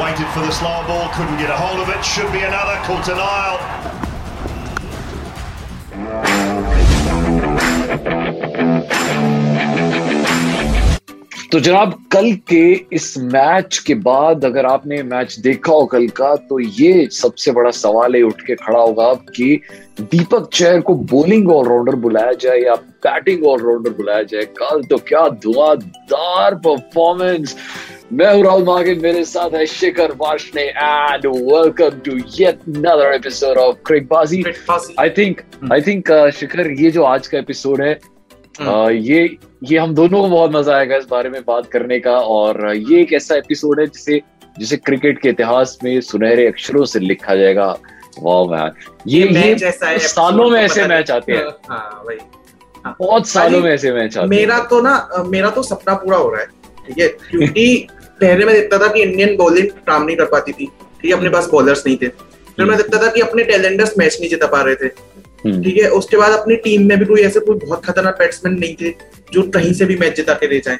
Waited for the slow ball, couldn't get a hold of it. Should be another. Caught an aisle. तो जनाब कल के इस match के बाद अगर आपने मैच देखा हो कल का तो ये सबसे बड़ा सवाल है उठ के खड़ा होगा कि दीपक चैर को बॉलिंग ऑलराउंडर बुलाया जाए या बैटिंग ऑलराउंडर बुलाया जाए कल तो क्या धुआंधार परफॉर्मेंस मैं हूँ राहुल मागिन मेरे साथ है Shikhar Washne and welcome to yet another episode of Cricbaazi I think I think Shikhar ये जो आज का एपिसोड है Uh, ये ये हम दोनों को बहुत मज़ा आएगा इस बारे में बात करने का और ये एक ऐसा एपिसोड है जिसे जिसे क्रिकेट के इतिहास में सुनहरे अक्षरों से लिखा जाएगा। वाह मैन ये ये ये मैच ऐसा है सालों में ऐसे मैच आते हैं। दे- हाँ बहुत सालों में ऐसे मैच आते मेरा तो ना मेरा तो सपना पूरा हो रहा है। ठीक है? क्योंकि पहले मैं देखता था कि इंडियन बॉलिंग काम नहीं कर पाती थी ठीक है अपने पास बॉलर्स नहीं थे। फिर मैं देखता था कि अपने टैलेंडर्स मैच नहीं जिता पा रहे थे। हम्म, ठीक है उसके बाद अपनी टीम में भी कोई ऐसे कोई बहुत खतरनाक बैट्समैन नहीं थे जो कहीं से भी मैच जिता के ले जाए।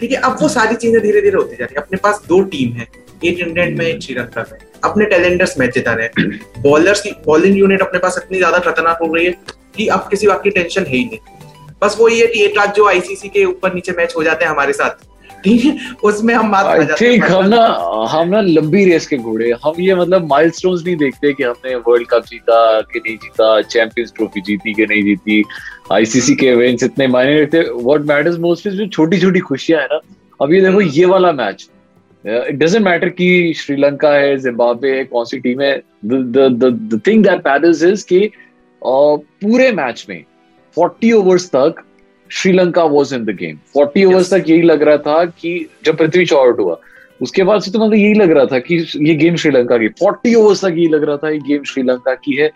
ठीक है अब वो सारी चीज़ें धीरे धीरे होती जा रही है। अपने पास दो टीम है एक इंग्लैंड में एक श्रीलंका में। अपने टैलेंडर्स मैच जिता रहे हैं। बॉलर्स की बॉलिंग यूनिट अपने पास इतनी ज़्यादा खतरनाक हो रही है कि अब किसी बात की टेंशन है ही नहीं। बस वो ये कि एक आध जो आईसीसी के ऊपर नीचे मैच हो जाते हैं हमारे साथ। ठीक है उसमें हम जाते हैं हम ना हम ना लंबी रेस के घोड़े हम ये मतलब माइलस्टोन्स नहीं देखते कि हमने वर्ल्ड कप जीता कि नहीं जीता चैंपियंस ट्रॉफी जीती कि नहीं जीती। आईसीसी के इवेंट्स इतने मायने रखते व्हाट मैटर्स मोस्ट इज़ जो छोटी छोटी खुशियाँ है ना। अब ये देखो ये वाला मैच इट डजेंट मैटर कि श्रीलंका है जिम्बाब्वे है कौन सी टीम है। The thing that matters is कि uh, पूरे मैच में 40 ओवर्स तक Sri Lanka was in the game 40 overs तक यही लग रहा था कि जब पृथ्वी शॉ आउट हुआ। उसके बाद से तो मतलब यही लग रहा था कि ये गेम श्रीलंका की 40 ओवर्स तक यही लग रहा था ये गेम श्रीलंका की है।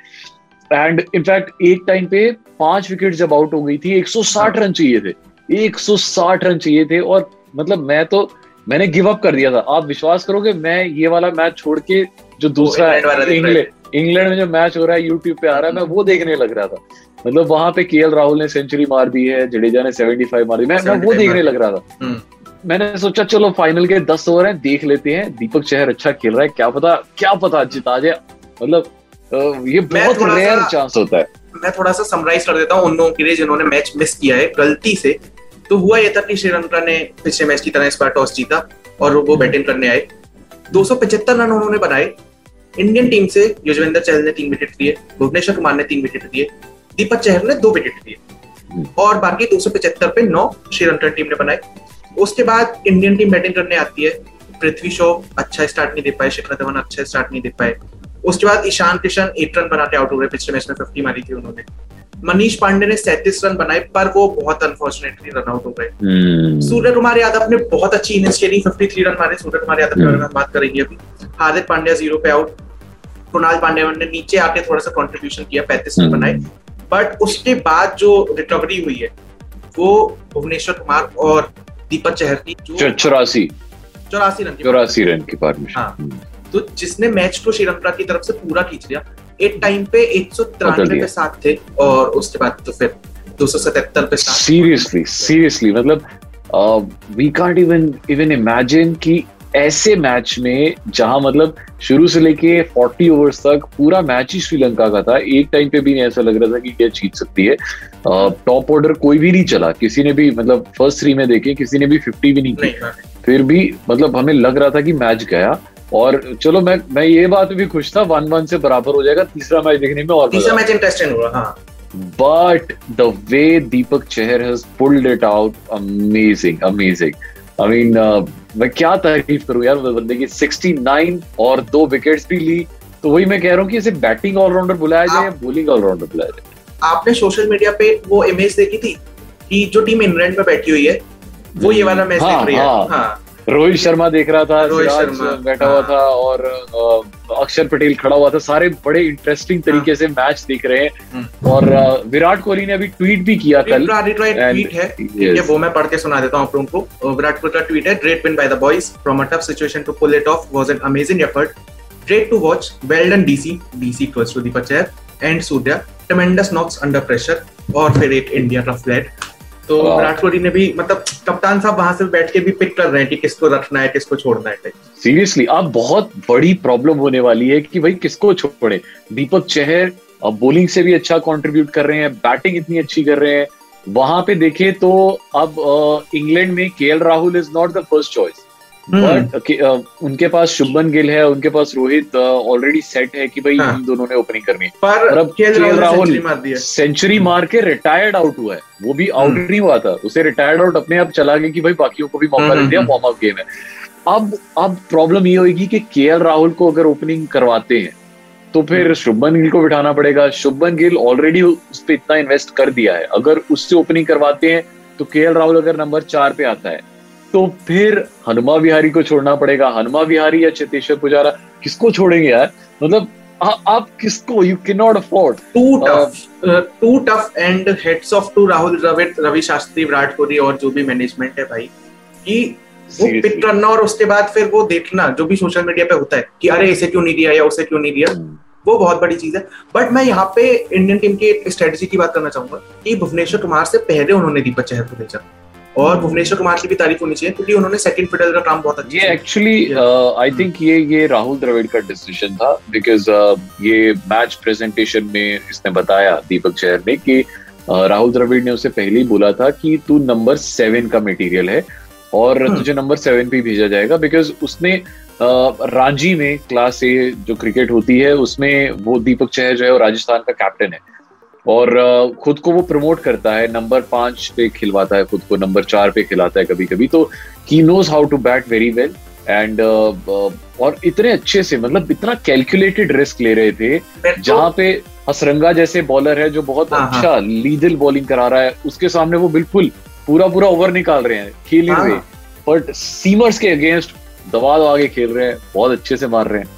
एंड इनफैक्ट एक टाइम पे पाँच विकेट जब आउट हो गई थी 160 रन चाहिए थे। 160 रन चाहिए थे और मतलब मैं तो मैंने गिव अप कर दिया था। आप विश्वास करोगे मैं ये वाला मैच छोड़ के जो दूसरा इंग्लैंड इंग्लैंड में जो मैच हो रहा है यूट्यूब पे आ रहा है मैं वो देखने लग रहा था। मतलब वहाँ पे के राहुल ने सेंचुरी मार दी है जडेजा ने 75 मारी मैं मैं वो देखने लग रहा था। हम्म। मैंने सोचा चलो फाइनल के दस ओवर हैं देख लेते हैं। दीपक चहर अच्छा खेल रहा है क्या पता क्या पता जिता जाए। मतलब ये बहुत रेयर चांस होता है। मैं थोड़ा सा समराइज कर देता हूँ उन लोगों के लिए जिन्होंने मैच मिस किया है। गलती से तो हुआ ये था कि श्रीलंका ने पिछले मैच की तरह इस बार टॉस जीता और वो बैटिंग करने आए। 275 रन उन्होंने बनाए। इंडियन टीम से युजवेंद्र चहल ने तीन विकेट दिए भुवनेश्वर कुमार ने तीन विकेट दिए दीपक चहर ने दो विकेट लिए और बाकी 275 पे नौ श्रीलंकन टीम ने बनाए उसके बाद इंडियन टीम बैटिंग करने आती है। पृथ्वी शो अच्छा स्टार्ट नहीं दे पाए शिखर धवन अच्छा स्टार्ट नहीं दे पाए। उसके बाद ईशान किशन एट रन बना के आउट हो गए पिछले मैच में फिफ्टी मारी थी उन्होंने। मनीष पांडे ने सैंतीस रन बनाए पर वो बहुत अनफॉर्चुनेटली रन आउट हो गए। हम्म, सूर्य कुमार यादव ने बहुत अच्छी इनिंग्स खेली 53 रन मारे। सूर्य कुमार यादव के बारे में बात करेंगे अभी हार्दिक पांड्या ज़ीरो पे आउट कुणाल पांड्या ने नीचे आके थोड़ा सा कंट्रीब्यूशन किया 35 रन हम्म। बनाए। बट उसके बाद जो रिकवरी हुई है वो भुवनेश्वर कुमार और दीपक चहर की चौरासी। चौरासी रन चौरासी रन की पार्टनरशिप हाँ। तो जिसने मैच को श्रीलंका की तरफ़ से पूरा खींच लिया एक टाइम पे एक सौ तिरानवे। पे सात थे और उसके बाद तो फिर दो सौ सतहत्तर पे सीरियसली सीरियसली मतलब we can't even even imagine कि ऐसे मैच में जहाँ मतलब शुरू से लेके 40 ओवर्स तक पूरा मैच ही श्रीलंका का था एक टाइम पे भी नहीं ऐसा लग रहा था कि क्या जीत सकती है टॉप ऑर्डर कोई भी नहीं चला किसी ने भी मतलब फ़र्स्ट थ्री में देखे किसी ने भी 50 भी नहीं की। फिर भी मतलब हमें लग रहा था कि मैच गया और चलो मैं मैं ये बात भी खुश था वन वन से बराबर हो जाएगा तीसरा मैच देखने में और तीसरा मैच इंटरेस्टिंग हाँ but the way Deepak Chahar has pulled it out, amazing, amazing. I mean, uh, मैं क्या तारीफ़ करूँ यार बंदे की? 69 और दो विकेट्स भी ली। तो वही मैं कह रहा हूँ कि इसे बैटिंग ऑलराउंडर बुलाया जाए या बॉलिंग ऑलराउंडर बुलाया जाए। आपने सोशल मीडिया पे वो इमेज देखी थी कि जो टीम इंग्लैंड में बैठी हुई है वो ये वाला मैच हाँ, देख रही है। हाँ। हाँ। रोहित शर्मा देख रहा था रोहित शर्मा, बैठा हुआ हाँ। था और अक्षर पटेल खड़ा हुआ था। सारे बड़े इंटरेस्टिंग हाँ। तरीके से मैच देख रहे हैं। और विराट कोहली ने अभी ट्वीट भी किया कल। ट्वीट है। ठीक है वो मैं पढ़ के सुना देता हूँ आप लोगों को। विराट कोहली का ट्वीट है great win by the boys from a tough situation to pull it off was an amazing effort great to watch well done DC DC equals to Deepak Chahar and Surya tremendous knocks under pressure और फिर एक India rough late तो विराट कोहली ने भी मतलब कप्तान साहब वहाँ से बैठ के भी पिक कर रहे हैं कि किसको रखना है किसको छोड़ना है सीरियसली अब बहुत बड़ी प्रॉब्लम होने वाली है कि भाई किसको छोड़े? दीपक चहर अब बॉलिंग से भी अच्छा कंट्रीब्यूट कर रहे हैं बैटिंग इतनी अच्छी कर रहे हैं। वहाँ पे देखें तो अब इंग्लैंड में K Rahul is not the first choice but उनके पास शुभमन गिल है उनके पास रोहित ऑलरेडी सेट है कि भाई हाँ। इन दोनों ने ओपनिंग करनी है। पर अब केएल राहुल दिया। सेंचुरी मार के रिटायर्ड आउट हुआ है। वो भी आउट नहीं हुआ था। उसे रिटायर्ड आउट अपने आप चला गया कि भाई बाकियों को भी मौका दे दिया हम्म। वार्म अप गेम है। अब अब प्रॉब्लम ये होगी कि के राहुल को अगर ओपनिंग करवाते हैं तो फिर शुभमन गिल को बिठाना पड़ेगा। शुभमन गिल ऑलरेडी उस पर इतना इन्वेस्ट कर दिया है। अगर उससे ओपनिंग करवाते हैं तो के राहुल अगर नंबर चार पे आता है तो फिर हनुमा विहारी को छोड़ना पड़ेगा। हनुमा विहारी या चेतेश्वर पुजारा किसको छोड़ेंगे यार? मतलब आ- आप किसको? You can not afford to tough to tough and heads off to Rahul Dravid Ravi Shastri Virat Kohli और जो भी मैनेजमेंट है भाई कि वो. पिक करना और उसके बाद फिर वो देखना जो भी सोशल मीडिया पे होता है कि अरे इसे क्यों नहीं दिया या उसे क्यों नहीं दिया वो बहुत बड़ी चीज़ है। बट मैं यहाँ पे इंडियन टीम की स्ट्रेटेजी की बात करना चाहूँगा कि भुवनेश्वर कुमार से पहले उन्होंने दीपक चहर को भेजा। और भुवनेश्वर कुमार की भी तारीफ़ होनी चाहिए क्योंकि उन्होंने सेकंड फिडल का काम बहुत अच्छा ये। एक्चुअली आई थिंक ये ये राहुल द्रविड़ का डिसीज़न था बिकॉज़ ये मैच प्रेजेंटेशन में इसने बताया दीपक चहर ने कि uh, राहुल द्रविड़ ने उसे पहले ही बोला था कि तू नंबर सेवन का मटेरियल है और हम्म। तुझे नंबर सेवन पे भेजा जाएगा बिकॉज़ उसने uh, रांची में क्लास ए जो क्रिकेट होती है उसमें वो दीपक चहर जो है वो राजस्थान का कैप्टन है और खुद को वो प्रमोट करता है नंबर पाँच पे खिलवाता है खुद को नंबर चार पे खिलाता है कभी कभी तो he knows how to bat very well and और इतने अच्छे से मतलब इतना कैलकुलेटेड रिस्क ले रहे थे जहाँ पे हसरंगा जैसे बॉलर है जो बहुत हाँ, हाँ। अच्छा लीडल बॉलिंग करा रहा है उसके सामने वो बिल्कुल पूरा पूरा ओवर निकाल रहे हैं खेल नहीं हाँ। रहे बट सीमर्स के अगेंस्ट दबा दबा के खेल रहे हैं बहुत अच्छे से मार रहे हैं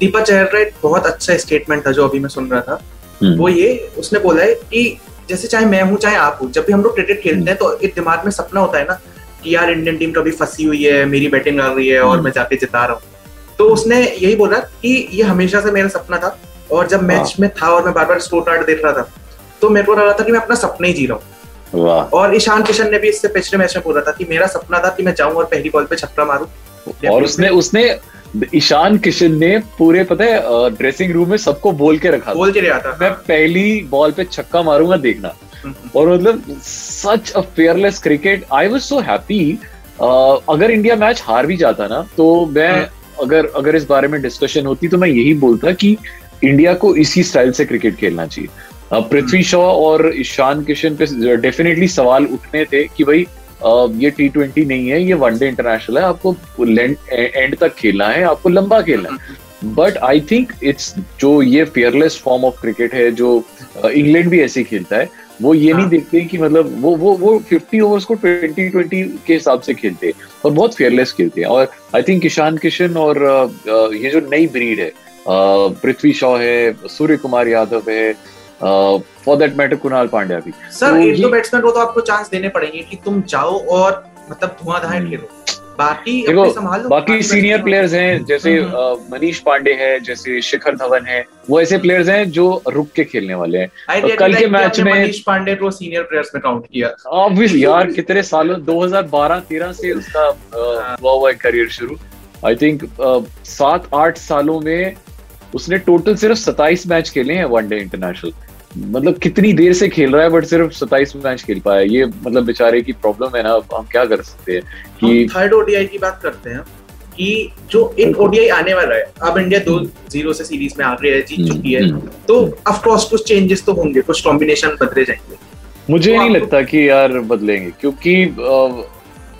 दीपा चहर बहुत अच्छा स्टेटमेंट था जो अभी मैं सुन रहा था। वो ये उसने बोला है कि जैसे चाहे मैं हूँ चाहे आप हो जब भी हम लोग क्रिकेट खेलते हैं तो एक दिमाग में सपना होता है ना कि यार इंडियन टीम कभी फंसी हुई है मेरी बैटिंग आ रही है और हम्म। मैं जाके जिता रहा हूँ। तो उसने यही बोला कि ये हमेशा से मेरा सपना था और जब मैच में था और मैं बार बार स्कोर कार्ड देख रहा था तो मेरे को लग रहा था कि मैं अपना सपना ही जी रहा हूँ। और ईशान किशन ने भी इससे पिछले मैच में बोला था कि मेरा सपना था कि मैं जाऊँ और पहली बॉल पे छक्का मारूं। और उसने उसने ईशान किशन ने पूरे पता है ड्रेसिंग रूम में सबको बोल के रखा बोल के रहा था। मैं पहली बॉल पे छक्का मारूँगा देखना। हम्म। और मतलब such a fearless cricket I was so happy अगर इंडिया मैच हार भी जाता ना तो मैं हम्म। अगर अगर इस बारे में डिस्कशन होती तो मैं यही बोलता कि इंडिया को इसी स्टाइल से क्रिकेट खेलना चाहिए। पृथ्वी शॉ और ईशान किशन पे डेफिनेटली सवाल उठने थे कि भाई ये टी ट्वेंटी नहीं है ये वनडे इंटरनेशनल है आपको एंड तक खेलना है आपको लंबा खेलना है बट आई थिंक इट्स जो ये फेयरलेस फॉर्म ऑफ़ क्रिकेट है जो इंग्लैंड भी ऐसे ही खेलता है वो ये नहीं हाँ। देखते कि मतलब वो वो वो 50 ओवर्स को 20 20 के हिसाब से खेलते हैं और बहुत फेयरलेस खेलते हैं और आई थिंक ईशान किशन और अ, अ, ये जो नई ब्रीड है पृथ्वी शॉ है सूर्य कुमार यादव है for that matter Kunal Pandya भी। सर तो एक दो बैट्समैन को तो आपको चांस देने पड़ेंगे कि तुम जाओ और मतलब धुआंधार खेलो। बाकी देखो, अपने संभाल लो बाकी सीनियर प्लेयर्स हैं जैसे हम्म। मनीष पांडे है जैसे शिखर धवन है वो ऐसे प्लेयर्स हैं जो रुक के खेलने वाले हैं। कल के मैच में- मनीष पांडे को सीनियर प्लेयर्स में काउंट किया। ऑब्वियस यार कितने सालों 2012-13 से उसका अ, हुआ हुआ है करियर शुरू। आई थिंक सात आठ सालों में उसने टोटल सिर्फ़ 27 मैच खेले हैं वनडे इंटरनेशनल मतलब कितनी देर से खेल रहा है बट सिर्फ़ 27 मैच खेल पाया। ये मतलब बेचारे की प्रॉब्लम है ना अब हम क्या कर सकते हैं कि थर्ड ओडीआई की बात करते हैं कि जो एक ओडीआई आने वाला है अब इंडिया दो ज़ीरो से सीरीज़ में आ रही है जीत चुकी है हम्म, तो ऑफ़ कोर्स कुछ चेंजेस तो होंगे कुछ कॉम्बिनेशन बदले जाएँगे। मुझे तो नहीं लगता कि यार बदलेंगे क्योंकि अ,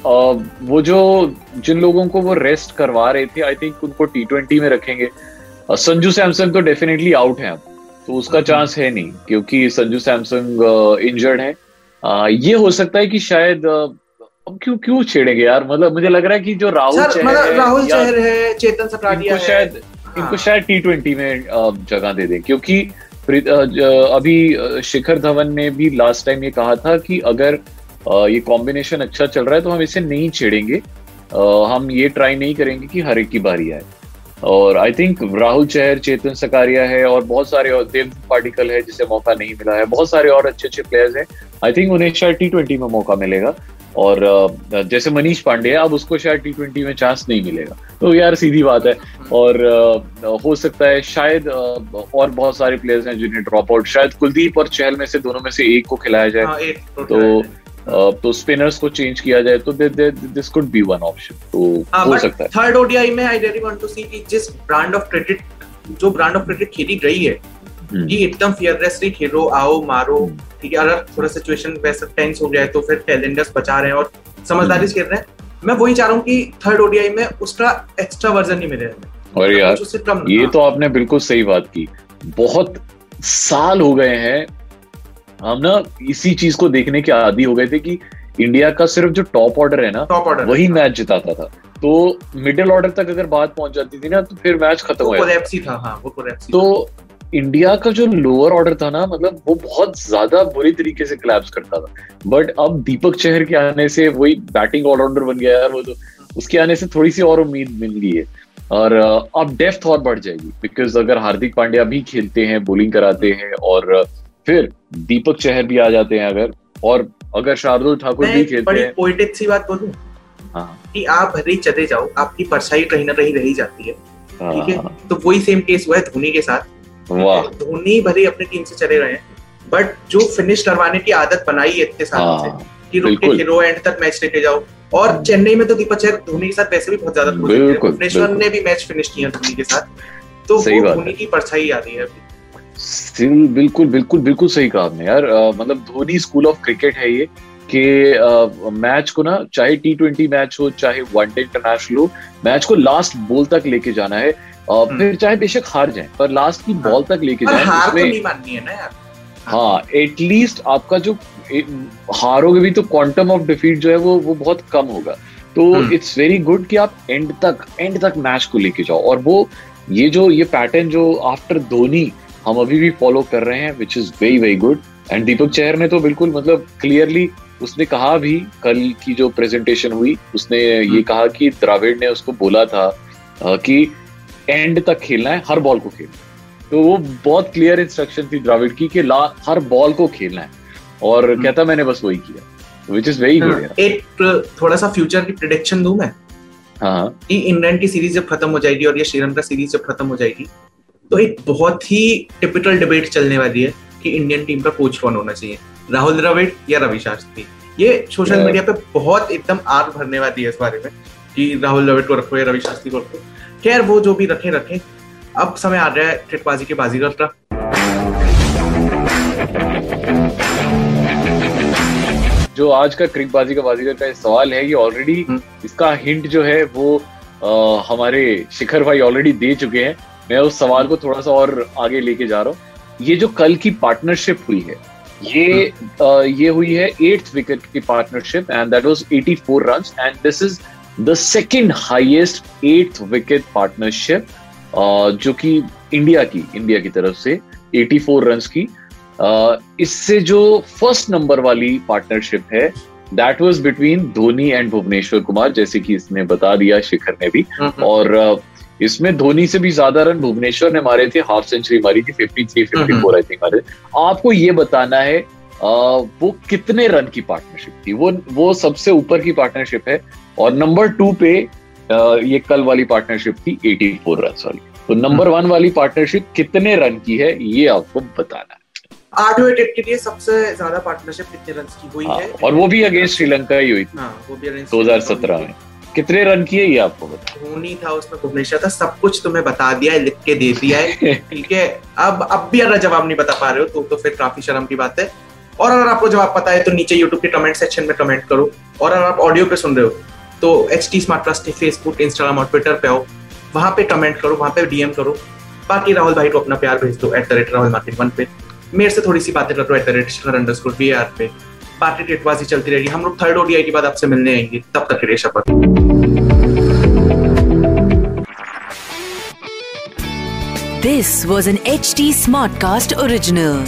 अ, वो जो जिन लोगों को वो रेस्ट करवा रहे थे आई थिंक उनको टी ट्वेंटी में रखेंगे। संजू सैमसंग तो डेफिनेटली आउट है अब। तो उसका चांस है नहीं क्योंकि संजू सैमसंग इंजर्ड है। अ, ये हो सकता है कि शायद अब क्यों क्यों छेड़ेंगे यार? मतलब मुझे लग रहा है कि जो राहुल मतलब है राहुल चहर है चेतन है। शायद हाँ। इनको शायद टी ट्वेंटी में जगह दे दें क्योंकि अभी शिखर धवन ने भी लास्ट टाइम ये कहा था कि अगर ये कॉम्बिनेशन अच्छा चल रहा है तो हम इसे नहीं छेड़ेंगे। हम ये ट्राई नहीं करेंगे कि हर एक की बारी आए। और आई थिंक राहुल चहर चेतन सकारिया है और बहुत सारे और देव पार्टिकल है जिसे मौका नहीं मिला है। बहुत सारे और अच्छे अच्छे प्लेयर्स हैं। आई थिंक उन्हें शायद टी ट्वेंटी में मौका मिलेगा। और जैसे मनीष पांडे है अब उसको शायद टी ट्वेंटी में चांस नहीं मिलेगा। तो यार सीधी बात है। और हो सकता है शायद और बहुत सारे प्लेयर्स हैं जिन्हें ड्रॉप आउट शायद कुलदीप और चहल में से दोनों में से एक को खिलाया जाए। हाँ, तो तो स्पिनर्स को चेंज किया जाए तो this could be one option तो हो सकता है। थर्ड ओडीआई में I really want to see कि जिस ब्रांड ऑफ़ क्रिकेट जो ब्रांड ऑफ़ क्रिकेट खेली गई है हम्म, कि एकदम फियरलेसली खेलो आओ मारो ठीक है अगर थोड़ा सिचुएशन वैसा टेंस हो गया है तो फिर टैलेंडर्स बचा रहे हैं और समझदारी से खेल रहे हैं। मैं वही चाह रहा हूँ कि थर्ड ओडीआई में उसका एक्स्ट्रा वर्जन नहीं मिले। और यार ये तो आपने बिल्कुल सही बात की। बहुत साल हो गए हैं हम ना इसी चीज़ को देखने के आदि हो गए थे कि इंडिया का सिर्फ़ जो टॉप ऑर्डर है ना टॉप ऑर्डर वही मैच जिताता था। तो मिडिल ऑर्डर तक अगर बात पहुँच जाती थी ना तो फिर मैच खत्म हो जाता था हाँ वो तो इंडिया का जो लोअर ऑर्डर था ना मतलब वो बहुत ज़्यादा बुरी तरीके से क्लैप्स करता था। बट अब दीपक चहर के आने से वही बैटिंग ऑलराउंडर बन गया यार वो तो। उसके आने से थोड़ी सी और उम्मीद मिल गई है। और अब डेप्थ और बढ़ जाएगी। बिकॉज़ अगर हार्दिक पांड्या भी खेलते हैं बॉलिंग कराते हैं और फिर दीपक चहर भी आ जाते हैं अगर और अगर शार्दुल ठाकुर भी खेलते बड़ी हैं। पोइटिक सी बात बोलूँ हाँ। कि आप भले ही चले जाओ आपकी परछाई कहीं ना कहीं रही जाती है ठीक है? हाँ, तो वही सेम केस हुआ है धोनी के साथ। वाह। धोनी भले ही अपनी टीम से चले गए हैं बट जो फिनिश करवाने की आदत बनाई है इतने सालों से हाँ कि रुक के। खेलो एंड तक मैच लेके जाओ और चेन्नई में तो दीपक चहर धोनी के साथ वैसे भी बहुत ज़्यादा भुवनेश्वर ने भी मैच फिनिश किया धोनी के साथ। तो वो धोनी की परछाई आ रही है अभी। स्टिल बिल्कुल बिल्कुल बिल्कुल सही कहा आपने यार। मतलब धोनी स्कूल ऑफ़ क्रिकेट है ये कि मैच को ना चाहे टी ट्वेंटी मैच हो चाहे वनडे इंटरनेशनल हो मैच को लास्ट बॉल तक लेके जाना है। अ, फिर चाहे बेशक हार जाए पर लास्ट की बॉल तक लेके जाए हार तो नहीं माननी है ना यार। हाँ। एटलीस्ट आपका जो हारोगे भी तो क्वांटम ऑफ़ डिफीट जो है वो वो बहुत कम होगा। तो हम्म। इट्स वेरी गुड कि आप एंड तक एंड तक मैच को लेके जाओ। और वो ये जो ये पैटर्न जो आफ्टर धोनी हम अभी भी फॉलो कर रहे हैं which is very very good and Deepak Chahar ने तो बिल्कुल मतलब क्लियरली उसने कहा भी कल की जो प्रेजेंटेशन हुई उसने ये हम्म। कहा कि द्राविड ने उसको बोला था कि एंड तक खेलना है हर बॉल को खेलना तो वो बहुत क्लियर इंस्ट्रक्शन थी द्राविड की कि ला हर बॉल को खेलना है। और हम्म। कहता मैंने बस वही किया विच इज़ वेरी गुड हाँ, एक थोड़ा सा फ्यूचर की प्रिडिक्शन दूँ मैं? हाँ कि इंग्लैंड की सीरीज़ जब खत्म हो जाएगी और ये श्रीलंका सीरीज़ जब खत्म हो जाएगी तो एक बहुत ही टिपिकल डिबेट चलने वाली है कि इंडियन टीम का कोच कौन होना चाहिए? राहुल द्रविड़ या रवि शास्त्री? ये सोशल. मीडिया पे बहुत एकदम आग भरने वाली है इस बारे में कि राहुल द्रविड़ को रखो या रवि शास्त्री को रखो। खैर वो जो भी रखे रखे। अब समय आ रहा है ट्रिकबाजी के बाजीगर का जो आज का क्रिकबाजी का बाजीगर का सवाल है ये ऑलरेडी हम्म। इसका हिंट जो है वो अ, हमारे शिखर भाई ऑलरेडी दे चुके हैं। मैं उस सवाल को थोड़ा सा और आगे लेके जा रहा हूँ। ये जो कल की पार्टनरशिप हुई है ये अ, ये हुई है एट्थ विकेट की partnership and that was 84 runs and this is the second highest eighth wicket partnership जो कि इंडिया की इंडिया की तरफ़ से 84 रन की। इससे जो फ़र्स्ट नंबर वाली पार्टनरशिप है that was between Dhoni and Bhuvneshwar Kumar जैसे कि इसने बता दिया शिखर ने भी। और अ, इसमें धोनी से भी ज़्यादा रन भुवनेश्वर ने मारे थे हाफ़ सेंचुरी मारी थी 53 54 आई थिंक मारे थे। आपको ये बताना है अ, वो कितने रन की पार्टनरशिप थी? वो वो सबसे ऊपर की पार्टनरशिप है और नंबर टू पे अ, ये कल वाली पार्टनरशिप थी 84 रन वाली तो नंबर वन वाली पार्टनरशिप कितने रन की है ये आपको बताना है। आठवें विकेट के लिए सबसे ज़्यादा पार्टनरशिप कितने रन की हुई हाँ, है? और वो भी अगेंस्ट श्रीलंका ही हुई थी। हाँ वो भी against 2017 में। कितने रन किए ये आपको धोनी था उसमें भुवनेश्वर था सब कुछ तुम्हें बता दिया है लिख के दे दिया है ठीक है? अब अब भी अगर जवाब नहीं बता पा रहे हो तो तो फिर काफ़ी शर्म की बात है। और अगर आपको जवाब पता है तो नीचे यूट्यूब के कमेंट सेक्शन में कमेंट करो। और अगर आप ऑडियो पे सुन रहे हो तो H T smart plus Facebook Instagram और ट्विटर पे आओ। वहाँ पे कमेंट करो वहाँ पे डीएम करो। बाकी राहुल भाई को अपना प्यार भेज दो at the rate Rahul market one पे। मेरे से थोड़ी सी बातें कर दो at the rate under score we are पे। पार्टी टेटबाजी चलती रहेगी। हम लोग थर्ड ओडीआई के बाद आपसे मिलने आएँगे। तब तक के लिए शपथ। N H T smart cast original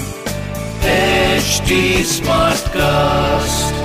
smart Smartcast.